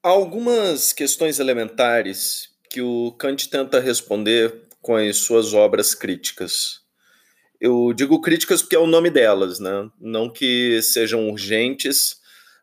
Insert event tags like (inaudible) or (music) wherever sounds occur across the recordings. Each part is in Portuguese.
Há algumas questões elementares que o Kant tenta responder com as suas obras críticas. Eu digo críticas porque é o nome delas, né? Não que sejam urgentes,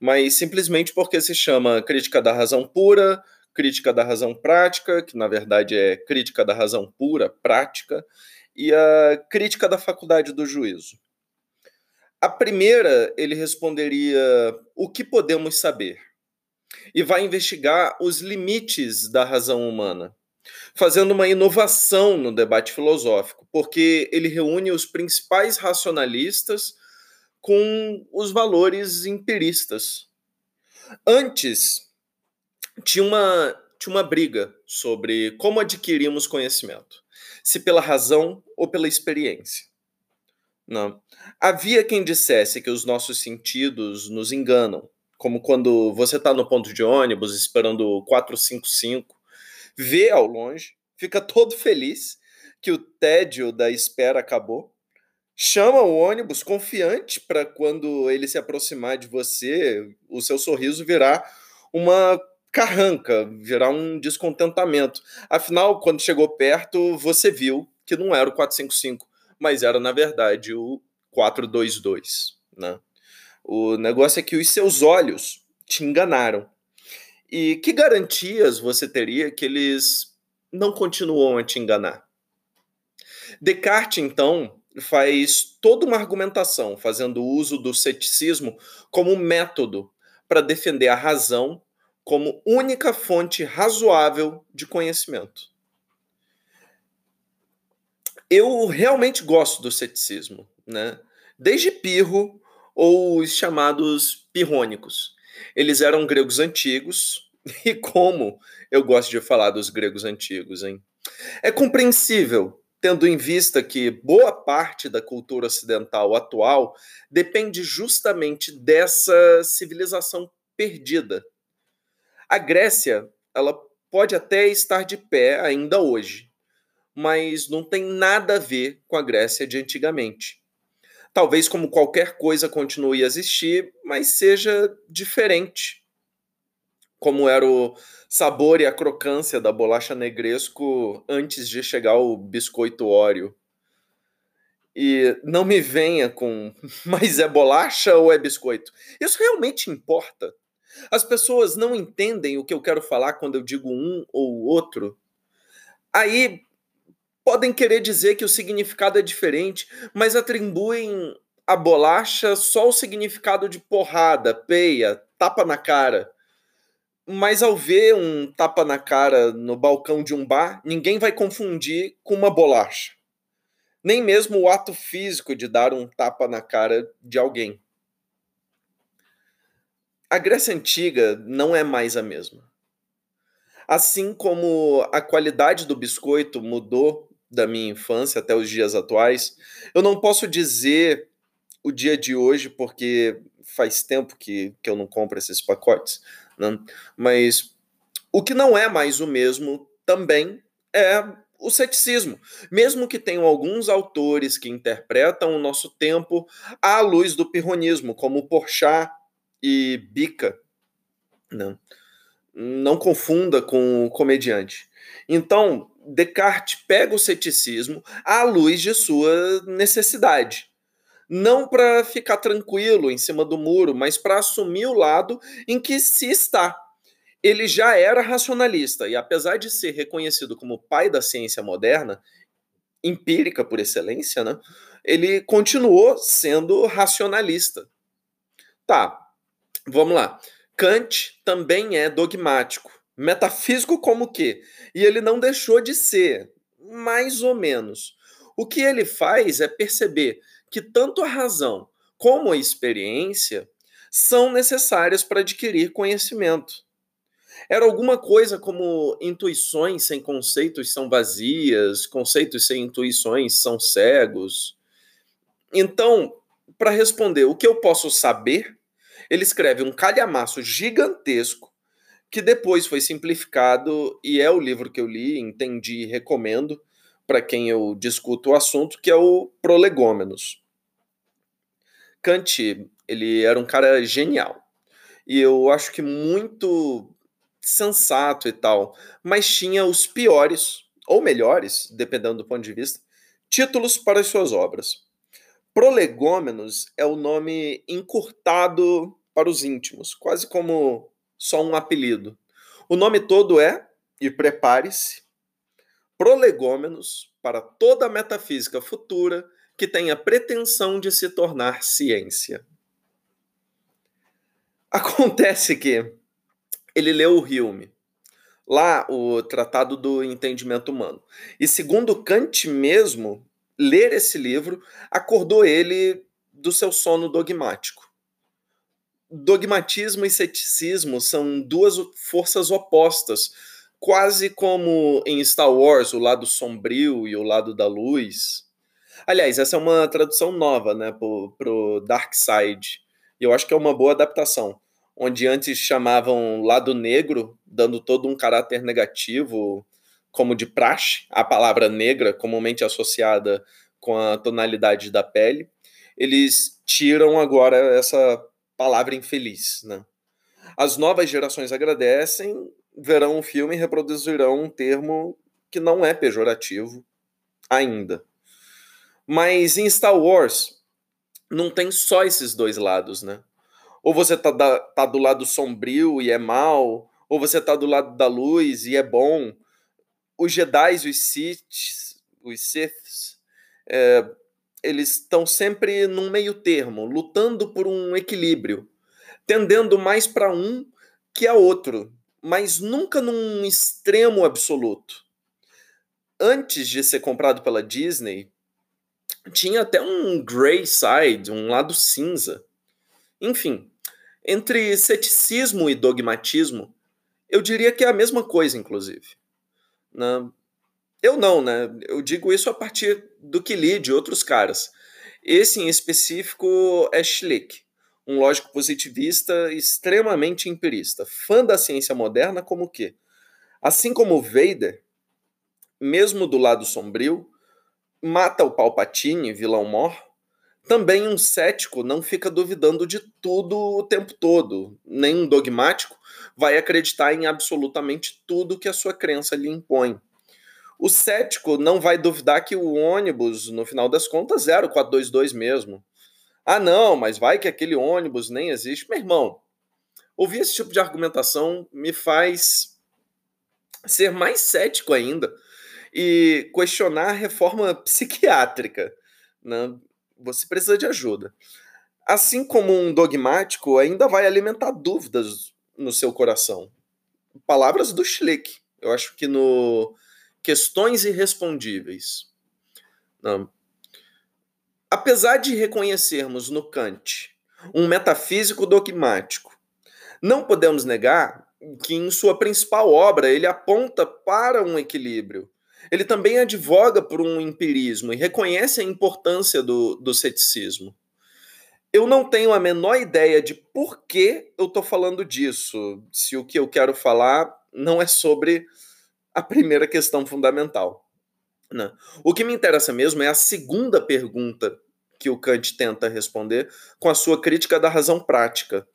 mas simplesmente porque se chama crítica da razão pura, crítica da razão prática, que na verdade é crítica da razão pura, prática, e a crítica da faculdade do juízo. A primeira, ele responderia: o que podemos saber? E vai investigar os limites da razão humana, fazendo uma inovação no debate filosófico, porque ele reúne os principais racionalistas com os valores empiristas. Antes, tinha uma, tinha uma briga sobre como adquirimos conhecimento, se pela razão ou pela experiência. Não. Havia quem dissesse que os nossos sentidos nos enganam, como quando você está no ponto de ônibus esperando 455, vê ao longe, fica todo feliz que o tédio da espera acabou, chama o ônibus confiante para quando ele se aproximar de você, o seu sorriso virar uma carranca, virar um descontentamento. Afinal, quando chegou perto, você viu que não era o 455, mas era, na verdade, o 422. Né? O negócio é que os seus olhos te enganaram. E que garantias você teria que eles não continuam a te enganar? Descartes, então, faz toda uma argumentação, fazendo uso do ceticismo como método para defender a razão como única fonte razoável de conhecimento eu realmente gosto do ceticismo, né? Desde Pirro ou os chamados pirrônicos. Eles eram gregos antigos, (laughs) e como eu gosto de falar dos gregos antigos, hein? É compreensível, tendo em vista que boa parte da cultura ocidental atual depende justamente dessa civilização perdida. A Grécia, ela pode até estar de pé ainda hoje, mas não tem nada a ver com a Grécia de antigamente. Talvez, como qualquer coisa, continue a existir, mas seja diferente. Como era o sabor e a crocância da bolacha negresco antes de chegar o biscoito óleo. E não me venha com, (laughs) mas é bolacha ou é biscoito? Isso realmente importa. As pessoas não entendem o que eu quero falar quando eu digo um ou outro. Aí podem querer dizer que o significado é diferente, mas atribuem a bolacha só o significado de porrada, peia, tapa na cara. Mas ao ver um tapa na cara no balcão de um bar, ninguém vai confundir com uma bolacha. Nem mesmo o ato físico de dar um tapa na cara de alguém. A Grécia Antiga não é mais a mesma. Assim como a qualidade do biscoito mudou da minha infância até os dias atuais. Eu não posso dizer o dia de hoje, porque faz tempo que, que eu não compro esses pacotes, né? mas o que não é mais o mesmo também é o ceticismo. Mesmo que tenham alguns autores que interpretam o nosso tempo à luz do pirronismo, como Porchat e Bica. Não, né? não confunda com o comediante. Então, Descartes pega o ceticismo à luz de sua necessidade. Não para ficar tranquilo em cima do muro, mas para assumir o lado em que se está. Ele já era racionalista e, apesar de ser reconhecido como pai da ciência moderna, empírica por excelência, né, ele continuou sendo racionalista. Tá, vamos lá. Kant também é dogmático Metafísico como que? E ele não deixou de ser, mais ou menos. O que ele faz é perceber que tanto a razão como a experiência são necessárias para adquirir conhecimento. Era alguma coisa como intuições sem conceitos são vazias, conceitos sem intuições são cegos. Então, para responder o que eu posso saber, ele escreve um calhamaço gigantesco que depois foi simplificado e é o livro que eu li, entendi e recomendo para quem eu discuto o assunto, que é o Prolegômenos. Kant, ele era um cara genial. E eu acho que muito sensato e tal, mas tinha os piores, ou melhores, dependendo do ponto de vista, títulos para as suas obras. Prolegômenos é o nome encurtado para os íntimos, quase como só um apelido. O nome todo é, e prepare-se, Prolegômenos para toda a metafísica futura que tenha pretensão de se tornar ciência. Acontece que ele leu o Hume, lá o Tratado do Entendimento Humano. E segundo Kant mesmo, ler esse livro acordou ele do seu sono dogmático. Dogmatismo e ceticismo são duas forças opostas, quase como em Star Wars, o lado sombrio e o lado da luz. Aliás, essa é uma tradução nova, né, pro, pro Dark Side. E eu acho que é uma boa adaptação onde antes chamavam lado negro, dando todo um caráter negativo, como de praxe, a palavra negra, comumente associada com a tonalidade da pele, eles tiram agora essa palavra infeliz. Né? As novas gerações agradecem, verão o filme e reproduzirão um termo que não é pejorativo ainda. Mas em Star Wars não tem só esses dois lados, né? Ou você tá, da, tá do lado sombrio e é mal, ou você tá do lado da luz e é bom. Os Jedi, os Siths, os Siths, é, eles estão sempre num meio termo, lutando por um equilíbrio, tendendo mais para um que a outro, mas nunca num extremo absoluto. Antes de ser comprado pela Disney, tinha até um gray side, um lado cinza. Enfim, entre ceticismo e dogmatismo, eu diria que é a mesma coisa, inclusive. Né? Eu não, né? Eu digo isso a partir do que li de outros caras. Esse em específico é Schlick, um lógico positivista extremamente empirista, fã da ciência moderna como o quê? Assim como Vader, mesmo do lado sombrio, mata o Palpatine, vilão mor, também um cético não fica duvidando de tudo o tempo todo. Nem um dogmático vai acreditar em absolutamente tudo que a sua crença lhe impõe. O cético não vai duvidar que o ônibus, no final das contas, era o 422 mesmo. Ah, não, mas vai que aquele ônibus nem existe. Meu irmão, ouvir esse tipo de argumentação me faz ser mais cético ainda e questionar a reforma (laughs) psiquiátrica. Né? você precisa de ajuda. Assim como um dogmático ainda vai alimentar dúvidas no seu coração. Palavras do Schlick. Eu acho que no Questões Irrespondíveis. Não. Apesar de reconhecermos no Kant um metafísico dogmático, não podemos negar que em sua principal obra ele aponta para um equilíbrio ele também advoga por um empirismo e reconhece a importância do, do ceticismo. Eu não tenho a menor ideia de por que eu estou falando disso, se o que eu quero falar não é sobre a primeira questão fundamental. Né? O que me interessa mesmo é a segunda pergunta que o Kant tenta responder com a sua crítica da razão prática.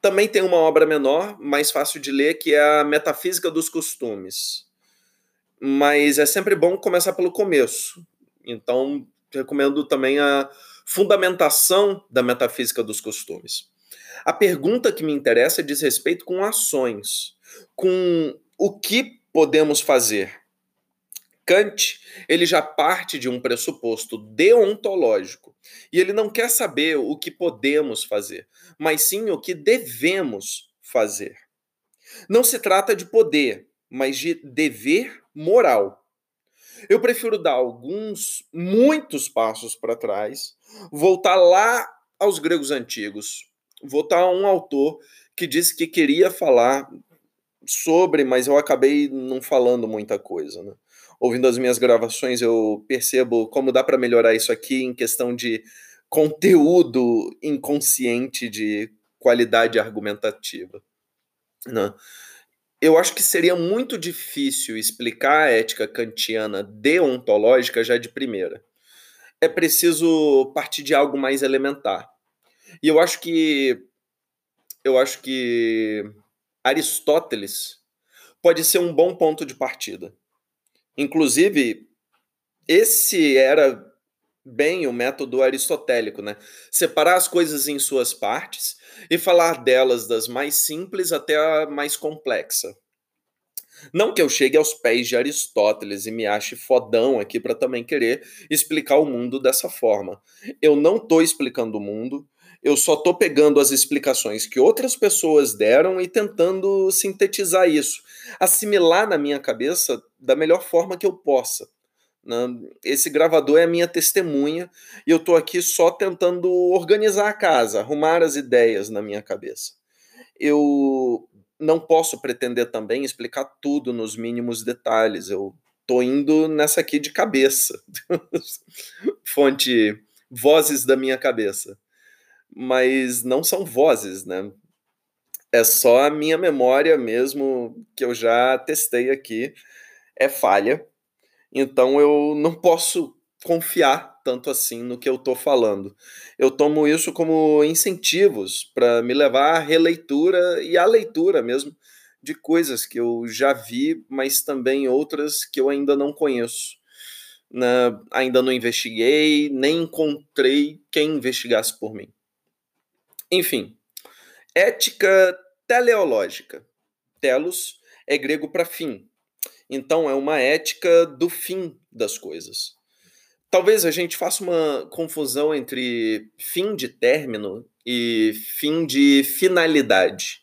Também tem uma obra menor, mais fácil de ler, que é a Metafísica dos Costumes mas é sempre bom começar pelo começo. Então, recomendo também a fundamentação da metafísica dos costumes. A pergunta que me interessa diz respeito com ações, com o que podemos fazer. Kant, ele já parte de um pressuposto deontológico, e ele não quer saber o que podemos fazer, mas sim o que devemos fazer. Não se trata de poder, mas de dever moral. Eu prefiro dar alguns, muitos passos para trás, voltar lá aos gregos antigos, voltar a um autor que disse que queria falar sobre, mas eu acabei não falando muita coisa. Né? Ouvindo as minhas gravações, eu percebo como dá para melhorar isso aqui em questão de conteúdo inconsciente de qualidade argumentativa. Né? eu acho que seria muito difícil explicar a ética kantiana deontológica já de primeira. É preciso partir de algo mais elementar. E eu acho que eu acho que Aristóteles pode ser um bom ponto de partida. Inclusive, esse era bem o método aristotélico, né? Separar as coisas em suas partes e falar delas das mais simples até a mais complexa. Não que eu chegue aos pés de Aristóteles e me ache fodão aqui para também querer explicar o mundo dessa forma. Eu não estou explicando o mundo, eu só estou pegando as explicações que outras pessoas deram e tentando sintetizar isso, assimilar na minha cabeça da melhor forma que eu possa. Né? Esse gravador é a minha testemunha e eu estou aqui só tentando organizar a casa, arrumar as ideias na minha cabeça. Eu não posso pretender também explicar tudo nos mínimos detalhes. Eu estou indo nessa aqui de cabeça. (laughs) Fonte vozes da minha cabeça. Mas não são vozes, né? É só a minha memória mesmo que eu já testei aqui. É falha então eu não posso confiar tanto assim no que eu estou falando. Eu tomo isso como incentivos para me levar à releitura e à leitura mesmo de coisas que eu já vi, mas também outras que eu ainda não conheço. Na, ainda não investiguei, nem encontrei quem investigasse por mim. Enfim, ética teleológica. Telos é grego para fim, então, é uma ética do fim das coisas. Talvez a gente faça uma confusão entre fim de término e fim de finalidade.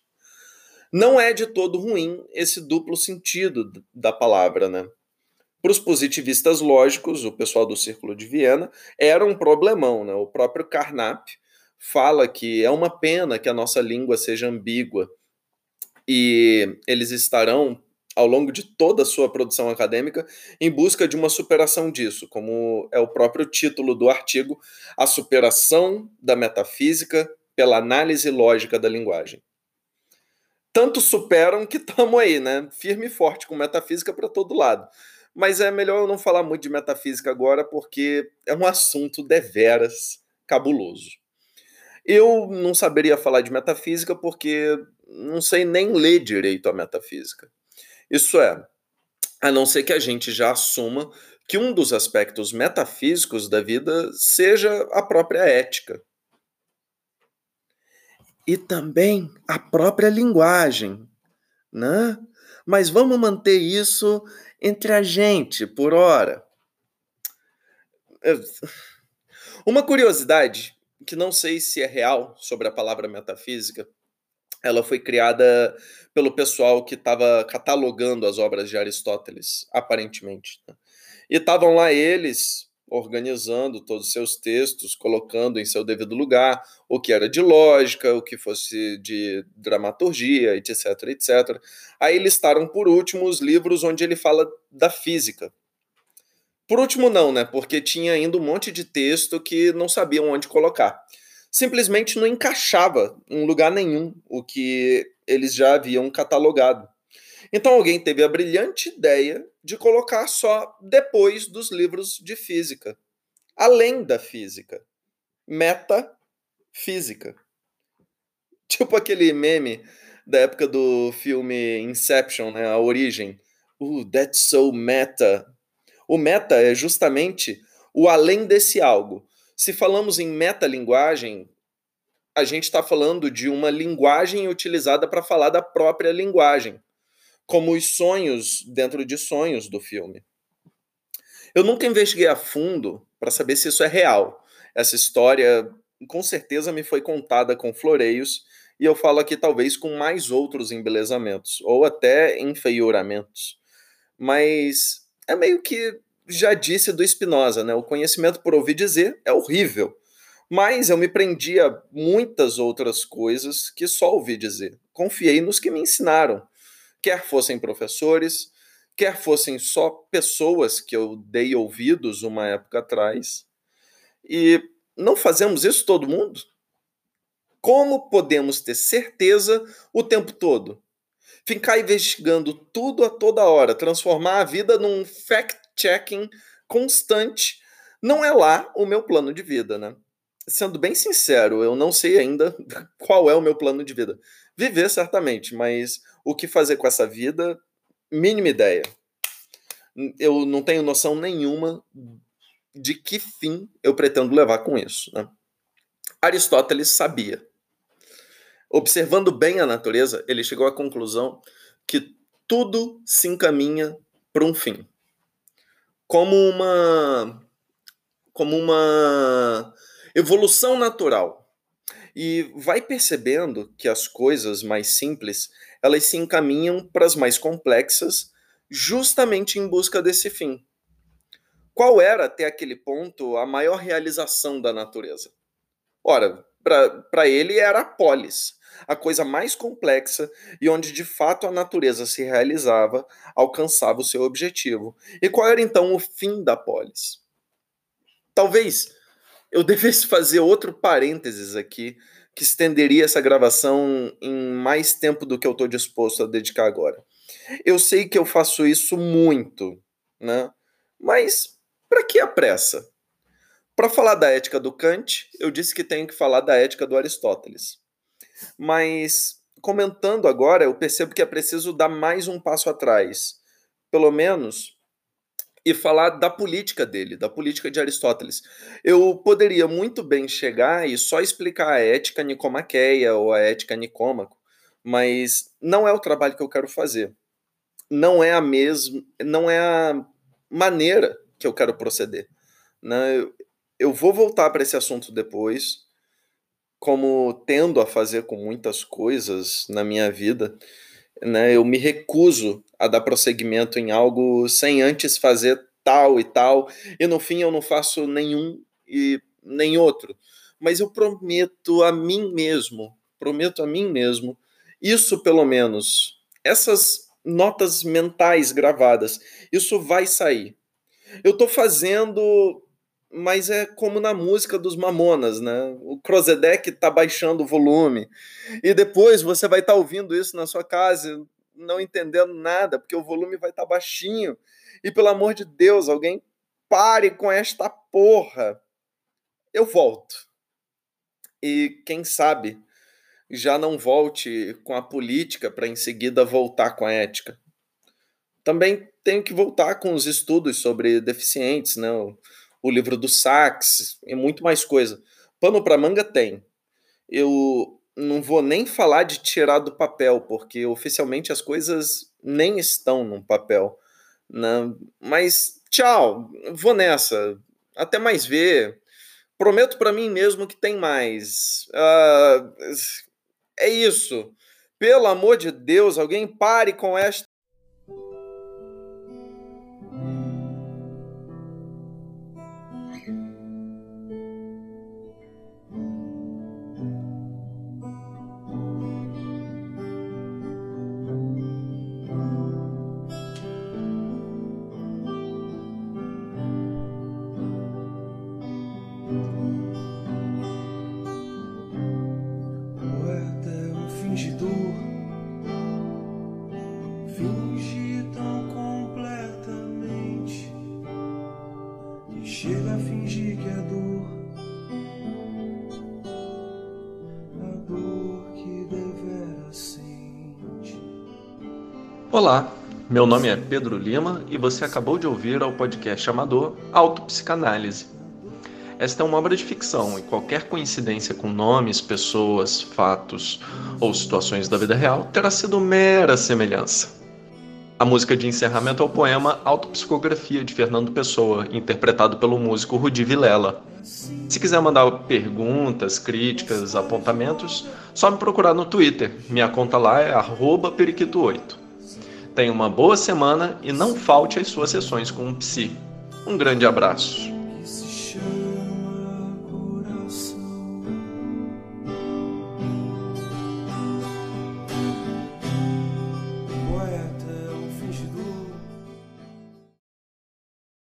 Não é de todo ruim esse duplo sentido da palavra, né? Para os positivistas lógicos, o pessoal do Círculo de Viena, era um problemão, né? O próprio Carnap fala que é uma pena que a nossa língua seja ambígua e eles estarão ao longo de toda a sua produção acadêmica em busca de uma superação disso, como é o próprio título do artigo, A Superação da Metafísica pela Análise Lógica da Linguagem. Tanto superam que estamos aí, né? Firme e forte com metafísica para todo lado. Mas é melhor eu não falar muito de metafísica agora, porque é um assunto deveras cabuloso. Eu não saberia falar de metafísica porque não sei nem ler direito a metafísica. Isso é, a não ser que a gente já assuma que um dos aspectos metafísicos da vida seja a própria ética. E também a própria linguagem, né? Mas vamos manter isso entre a gente por hora. Uma curiosidade que não sei se é real sobre a palavra metafísica ela foi criada pelo pessoal que estava catalogando as obras de Aristóteles, aparentemente. Né? E estavam lá eles organizando todos os seus textos, colocando em seu devido lugar o que era de lógica, o que fosse de dramaturgia, etc, etc. Aí listaram por último os livros onde ele fala da física. Por último não, né? Porque tinha ainda um monte de texto que não sabiam onde colocar simplesmente não encaixava em lugar nenhum o que eles já haviam catalogado. Então alguém teve a brilhante ideia de colocar só depois dos livros de física, além da física, metafísica. (laughs) Tipo aquele meme da época do filme Inception, né, a origem. Uh, that's so meta. O meta é justamente o além desse algo. Se falamos em metalinguagem, a gente está falando de uma linguagem utilizada para falar da própria linguagem, como os sonhos dentro de sonhos do filme. Eu nunca investiguei a fundo para saber se isso é real. Essa história com certeza me foi contada com floreios e eu falo aqui talvez com mais outros embelezamentos ou até enfeioramentos. Mas é meio que já disse do Spinoza, né? O conhecimento por ouvir dizer é horrível. Mas eu me prendi a muitas outras coisas que só ouvi dizer. Confiei nos que me ensinaram, quer fossem professores, quer fossem só pessoas que eu dei ouvidos uma época atrás. E não fazemos isso todo mundo? Como podemos ter certeza o tempo todo? Ficar investigando tudo a toda hora, transformar a vida num fact checking constante, não é lá o meu plano de vida, né? Sendo bem sincero, eu não sei ainda (laughs) qual é o meu plano de vida. Viver certamente, mas o que fazer com essa vida, mínima ideia. Eu não tenho noção nenhuma de que fim eu pretendo levar com isso. Né? Aristóteles sabia. Observando bem a natureza, ele chegou à conclusão que tudo se encaminha para um fim. Como uma como uma evolução natural. E vai percebendo que as coisas mais simples, elas se encaminham para as mais complexas, justamente em busca desse fim. Qual era até aquele ponto a maior realização da natureza? Ora, para ele era a polis, a coisa mais complexa e onde de fato a natureza se realizava, alcançava o seu objetivo. E qual era então o fim da polis? Talvez eu (laughs) devesse fazer outro parênteses aqui, que estenderia essa gravação em mais tempo do que eu estou disposto a dedicar agora. Eu sei que eu faço isso muito, né? Mas para que a pressa? Para falar da ética do Kant, eu disse que tenho que falar da ética do Aristóteles. Mas comentando agora, eu percebo que é preciso dar mais um passo atrás. Pelo menos e falar da política dele, da política de Aristóteles. Eu poderia muito bem chegar e só explicar a ética nicomaqueia ou a ética nicômaco, mas não é o trabalho que eu quero fazer. Não é a mesma, não é a maneira que eu quero proceder. Né? Eu vou voltar para esse assunto depois, como tendo a fazer com muitas coisas na minha vida né? Eu me recuso a dar prosseguimento em algo sem antes fazer tal e tal, e no fim eu não faço nenhum e nem outro. Mas eu prometo a mim mesmo, prometo a mim mesmo, isso pelo menos, essas notas mentais gravadas, isso vai sair. Eu estou fazendo mas é como na música dos Mamonas, né? O Crozedek tá baixando o volume e depois você vai estar tá ouvindo isso na sua casa, não entendendo nada, porque o volume vai estar tá baixinho. E pelo amor de Deus, alguém pare com esta porra. Eu volto. E quem sabe já não volte com a política para em seguida voltar com a ética. Também tenho que voltar com os estudos sobre deficientes, né? O livro do Sachs e muito mais coisa. Pano para manga tem. Eu não vou nem falar de tirar do papel, porque oficialmente as coisas nem estão no papel. Né? Mas tchau, vou nessa. Até mais ver. Prometo para mim mesmo que tem mais. Uh, é isso. Pelo amor de Deus, alguém pare com esta Olá, meu nome é Pedro Lima e você acabou de ouvir ao podcast amador Autopsicanálise. Esta é uma obra de ficção e qualquer coincidência com nomes, pessoas, fatos ou situações da vida real terá sido mera semelhança. A música de encerramento é o poema Autopsicografia de Fernando Pessoa, interpretado pelo músico Rudi Vilela. Se quiser mandar perguntas, críticas, apontamentos, só me procurar no Twitter. Minha conta lá é periquito8. Tenha uma boa semana e não falte às suas sessões com o Psi. Um grande abraço.